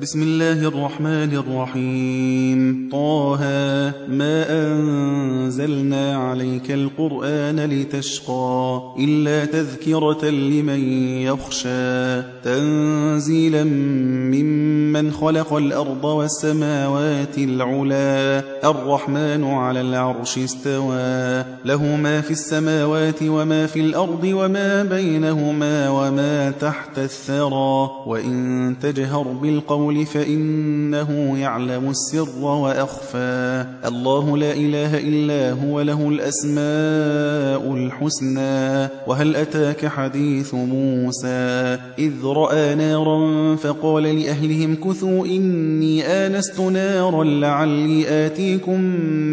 بسم الله الرحمن الرحيم. طه ما أنزلنا عليك القرآن لتشقى إلا تذكرة لمن يخشى تنزيلا ممن خلق الأرض والسماوات العلا الرحمن على العرش استوى له ما في السماوات وما في الأرض وما بينهما وما تحت الثرى وإن تجهر بالقول القول فإنه يعلم السر وأخفى. الله لا إله إلا هو له الأسماء الحسنى. وهل أتاك حديث موسى؟ إذ رأى نارا فقال لأهلهم كثوا إني آنست نارا لعلي آتيكم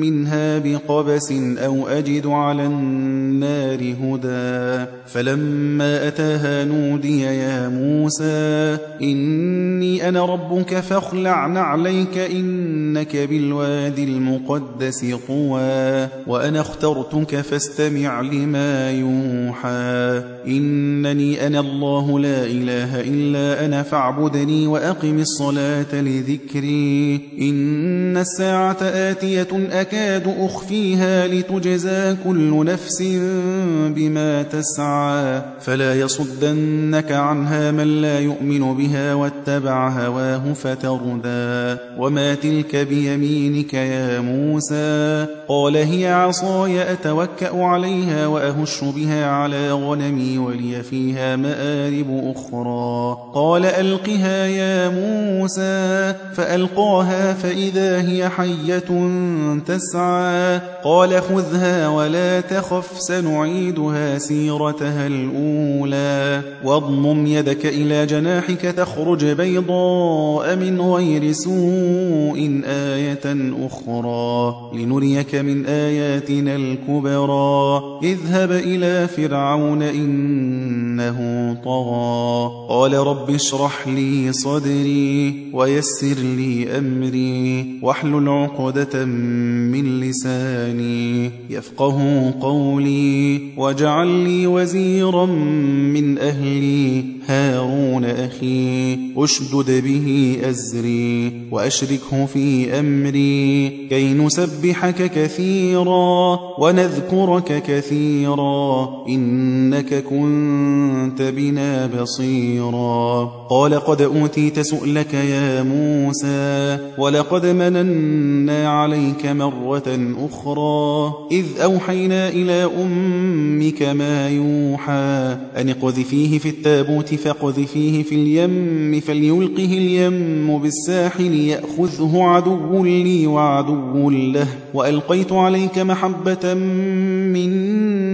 منها بقبس أو أجد على النار هدى. فلما أتاها نودي يا موسى إني أنا ربك فاخلع نعليك إنك بالواد المقدس طوى وأنا اخترتك فاستمع لما يوحى. إنني أنا الله لا إله إلا أنا فاعبدني وأقم الصلاة لذكري. إن الساعة آتية أكاد أخفيها لتجزى كل نفس بما تسعى. فلا يصدنك عنها من لا يؤمن بها واتبع هواه فتردى وما تلك بيمينك يا موسى قال هي عصاي أتوكأ عليها وأهش بها على غنمي ولي فيها مآرب أخرى قال ألقها يا موسى فألقاها فإذا هي حية تسعى قال خذها ولا تخف سنعيدها سيرتها الأولى واضمم يدك إلى جناحك تخرج من غير سوء آية أخرى. لنريك من آياتنا الكبرى. اذهب إلى فرعون إنه طغى. قال رب اشرح لي صدري ويسر لي أمري. واحلل عقدة من لساني يفقه قولي. واجعل لي وزيرا من أهلي هارون أخي. أشدد به أزري وأشركه في أمري كي نسبحك كثيرا ونذكرك كثيرا إنك كنت بنا بصيرا قال قد أوتيت سؤلك يا موسى ولقد مننا عليك مرة أخرى إذ أوحينا إلى أمك ما يوحى أن اقذفيه في التابوت فاقذفيه في اليم فليلقه اليم بالساحل يأخذه عدو لي وعدو له وألقيت عليك محبة مني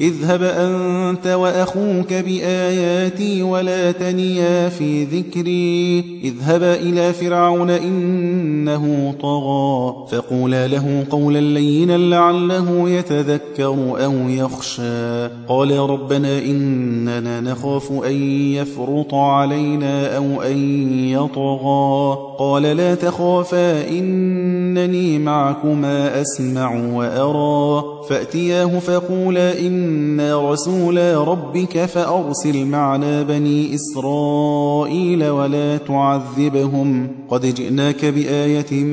اذهب أنت وأخوك بآياتي ولا تنيا في ذكري. اذهب إلى فرعون إنه طغى. فقولا له قولا لينا لعله يتذكر أو يخشى. قال ربنا إننا نخاف أن يفرط علينا أو أن يطغى. قال لا تخافا إنني معكما أسمع وأرى. فأتياه فقولا إنا رسولا ربك فأرسل معنا بني إسرائيل ولا تعذبهم قد جئناك بآية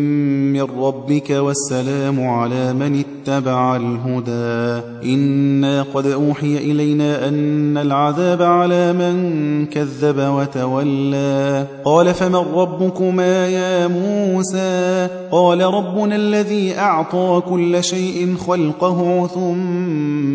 من ربك والسلام على من اتبع الهدى إنا قد أوحي إلينا أن العذاب على من كذب وتولى قال فمن ربكما يا موسى قال ربنا الذي أعطى كل شيء خلقه ثم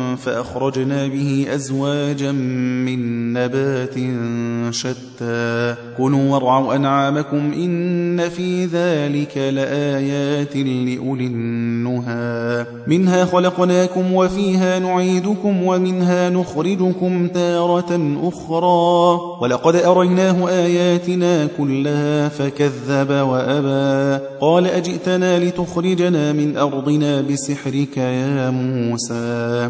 فأخرجنا به أزواجا من نبات شتى. كلوا وارعوا أنعامكم إن في ذلك لآيات لأولي النهى. منها خلقناكم وفيها نعيدكم ومنها نخرجكم تارة أخرى. ولقد أريناه آياتنا كلها فكذب وأبى. قال أجئتنا لتخرجنا من أرضنا بسحرك يا موسى.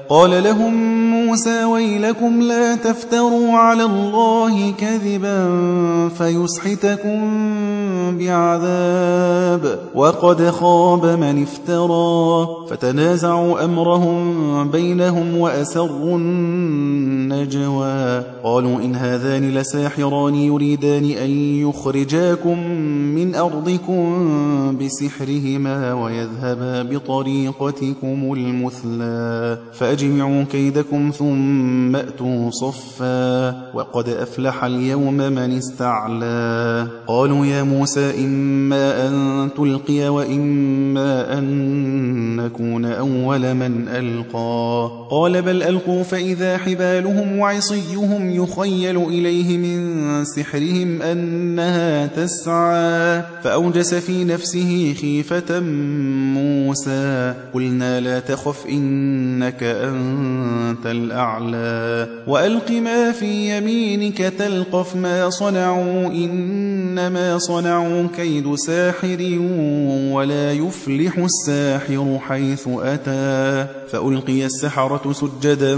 قال لهم موسى ويلكم لا تفتروا على الله كذبا فيسحتكم بعذاب وقد خاب من افترى فتنازعوا أمرهم بينهم وأسروا النجوى قالوا إن هذان لساحران يريدان أن يخرجاكم من أرضكم بسحرهما ويذهبا بطريقتكم المثلى فأجمعوا كيدكم ثم أتوا صفا وقد أفلح اليوم من استعلى. قالوا يا موسى إما أن تلقي وإما أن نكون أول من ألقى. قال بل ألقوا فإذا حبالهم وعصيهم يخيل إليه من سحرهم أنها تسعى. فأوجس في نفسه خيفة موسى. قلنا لا تخف إنك أنت الأعلى. وألق ما في يمينك تلقف ما صنعوا إنما صنعوا كيد ساحر ولا يفلح الساحر حيث أتى. فألقي السحرة سجدا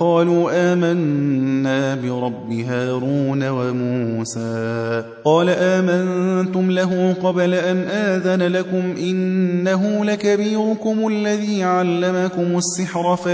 قالوا آمنا برب هارون وموسى. قال آمنتم له قبل أن آذن لكم إنه لكبيركم الذي علمكم السحر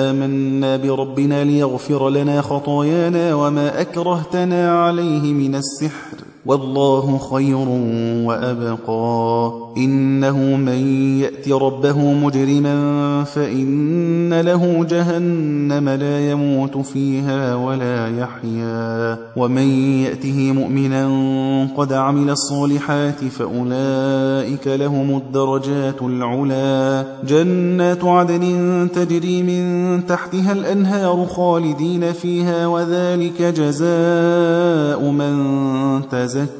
آمنا بربنا ليغفر لنا خطايانا وما أكرهتنا عليه من السحر. والله خير وأبقى. إنه من يأت ربه مجرما فإن له جهنم لا يموت فيها ولا يحيا. ومن يأته مؤمنا قد عمل الصالحات فأولئك لهم الدرجات العلا. جنات عدن تجري من تحتها الأنهار خالدين فيها وذلك جزاء من تزكى. casa.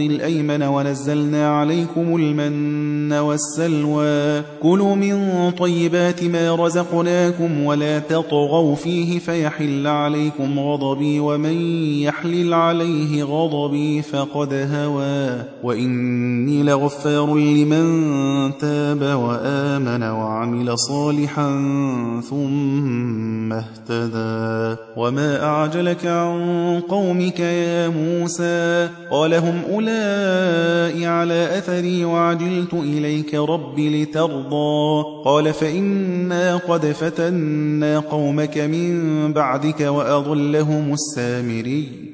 الأيمن ونزلنا عليكم المن والسلوى. كلوا من طيبات ما رزقناكم ولا تطغوا فيه فيحل عليكم غضبي ومن يحلل عليه غضبي فقد هوى. وإني لغفار لمن تاب وآمن وعمل صالحا ثم اهتدى. وما أعجلك عن قومك يا موسى؟ قال هم أولئك على أثري وعجلت إليك رب لترضى. قال فإنا قد فتنا قومك من بعدك وأضلهم السامري.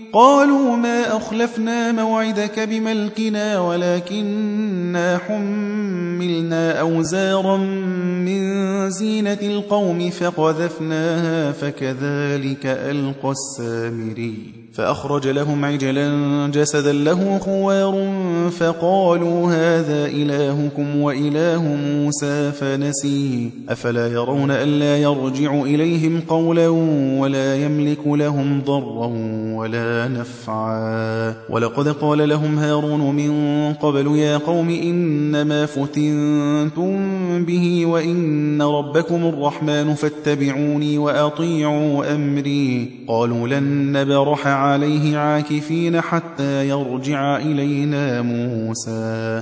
قالوا ما أخلفنا موعدك بملكنا ولكننا حملنا أوزارا من زينة القوم فقذفناها فكذلك ألقى السامري فأخرج لهم عجلا جسدا له خوار فقالوا هذا إلهكم وإله موسى فنسيه أفلا يرون ألا يرجع إليهم قولا ولا يملك لهم ضرا ولا نفعا. ولقد قال لهم هارون من قبل يا قوم إنما فتنتم به وإن ربكم الرحمن فاتبعوني وأطيعوا أمري. قالوا لن نبرح عليه عاكفين حتى يرجع إلينا موسى.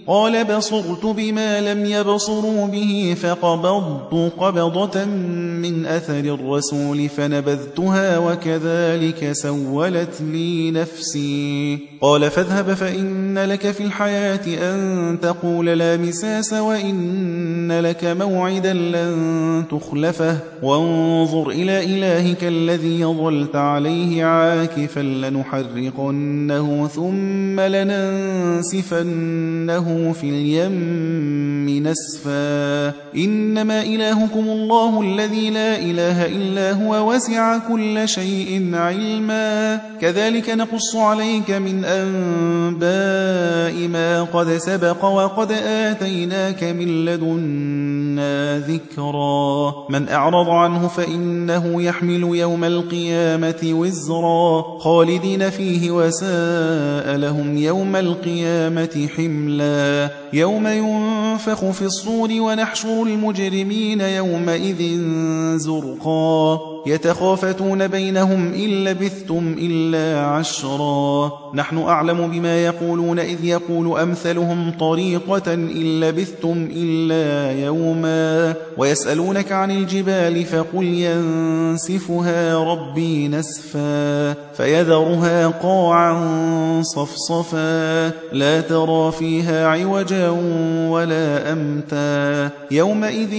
قال بصرت بما لم يبصروا به فقبضت قبضة من أثر الرسول فنبذتها وكذلك سولت لي نفسي. قال فاذهب فإن لك في الحياة أن تقول لا مساس وإن لك موعدا لن تخلفه. وانظر إلى إلهك الذي ظلت عليه عاكفا لنحرقنه ثم لننسفنه في اليم نسفا. إنما إلهكم الله الذي لا إله إلا هو وسع كل شيء علما. كذلك نقص عليك من أنباء ما قد سبق وقد آتيناك من لدنا ذكرا. من أعرض عنه فإنه يحمل يوم القيامة وزرا. خالدين فيه وساء لهم يوم القيامة حملا. يوم ينفخ في الصور ونحشر المجرمين يومئذ زرقا. يتخافتون بينهم إن لبثتم إلا عشرا. نحن أعلم بما يقولون إذ يقول أمثلهم طريقة إن لبثتم إلا يوما ويسألونك عن الجبال فقل ينسفها ربي نسفا فيذرها قاعا صفصفا لا ترى فيها عوجا ولا أمتا. يومئذ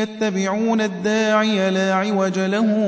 يتبعون الداعي لا عوج له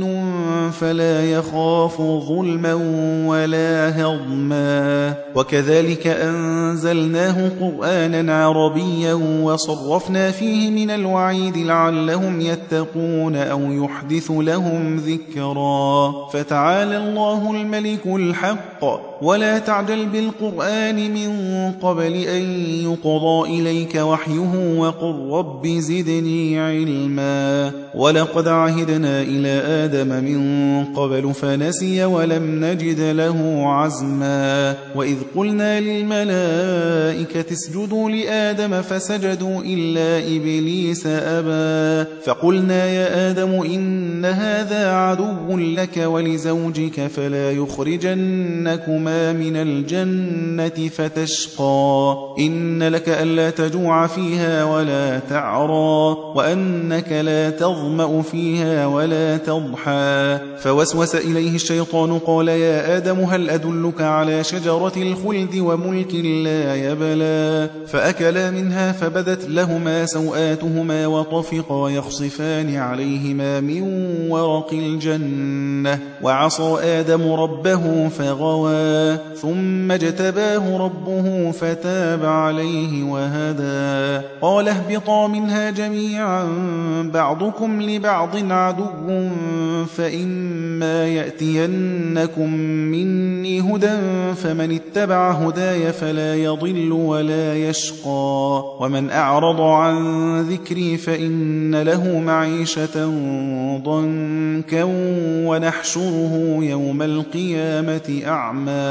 فلا يخاف ظلما ولا هضما وكذلك أنزلناه قرآنا عربيا وصرفنا فيه من الوعيد لعلهم يتقون أو يحدث لهم ذكرا فتعالى الله الملك الحق ولا تعجل بالقرآن من قبل أن يقضى إليك وحيه وقل رب زدني علما ولقد عهدنا إلى آدم من قبل فنسي ولم نجد له عزما وإذ قلنا للملائكة اسجدوا لآدم فسجدوا إلا إبليس أبى فقلنا يا آدم إن هذا عدو لك ولزوجك فلا يخرجنكما من الجنة فتشقى إن لك ألا تجوع فيها ولا تعرى وأنك لا تظمأ فيها ولا تضحى فوسوس إليه الشيطان قال يا آدم هل أدلك على شجرة الخلد وملك لا يبلى فأكلا منها فبدت لهما سوآتهما وطفقا يخصفان عليهما من ورق الجنة وعصى آدم ربه فغوى ثم اجتباه ربه فتاب عليه وهدى. قال اهبطا منها جميعا بعضكم لبعض عدو فإما يأتينكم مني هدى فمن اتبع هداي فلا يضل ولا يشقى. ومن أعرض عن ذكري فإن له معيشة ضنكا ونحشره يوم القيامة أعمى.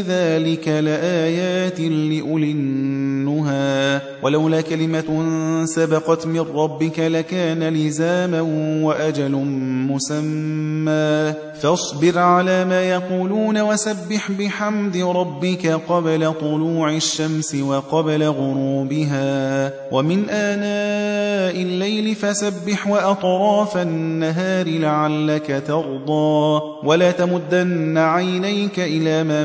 ذلك لآيات لأولي النهى. ولولا كلمة سبقت من ربك لكان لزاما وأجل مسمى. فاصبر على ما يقولون وسبح بحمد ربك قبل طلوع الشمس وقبل غروبها. ومن آناء الليل فسبح وأطراف النهار لعلك ترضى. ولا تمدن عينيك إلى ما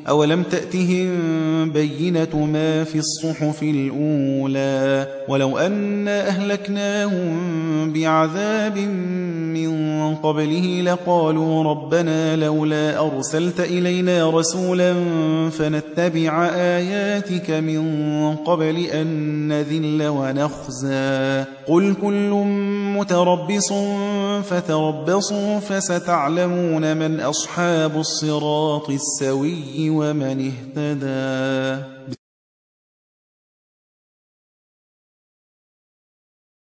أولم تأتهم بينة ما في الصحف الأولى ولو أنا أهلكناهم بعذاب من قبله لقالوا ربنا لولا أرسلت إلينا رسولا فنتبع آياتك من قبل أن نذل ونخزى قل كل متربص فتربصوا فستعلمون من أصحاب الصراط السوي ومن اهتدى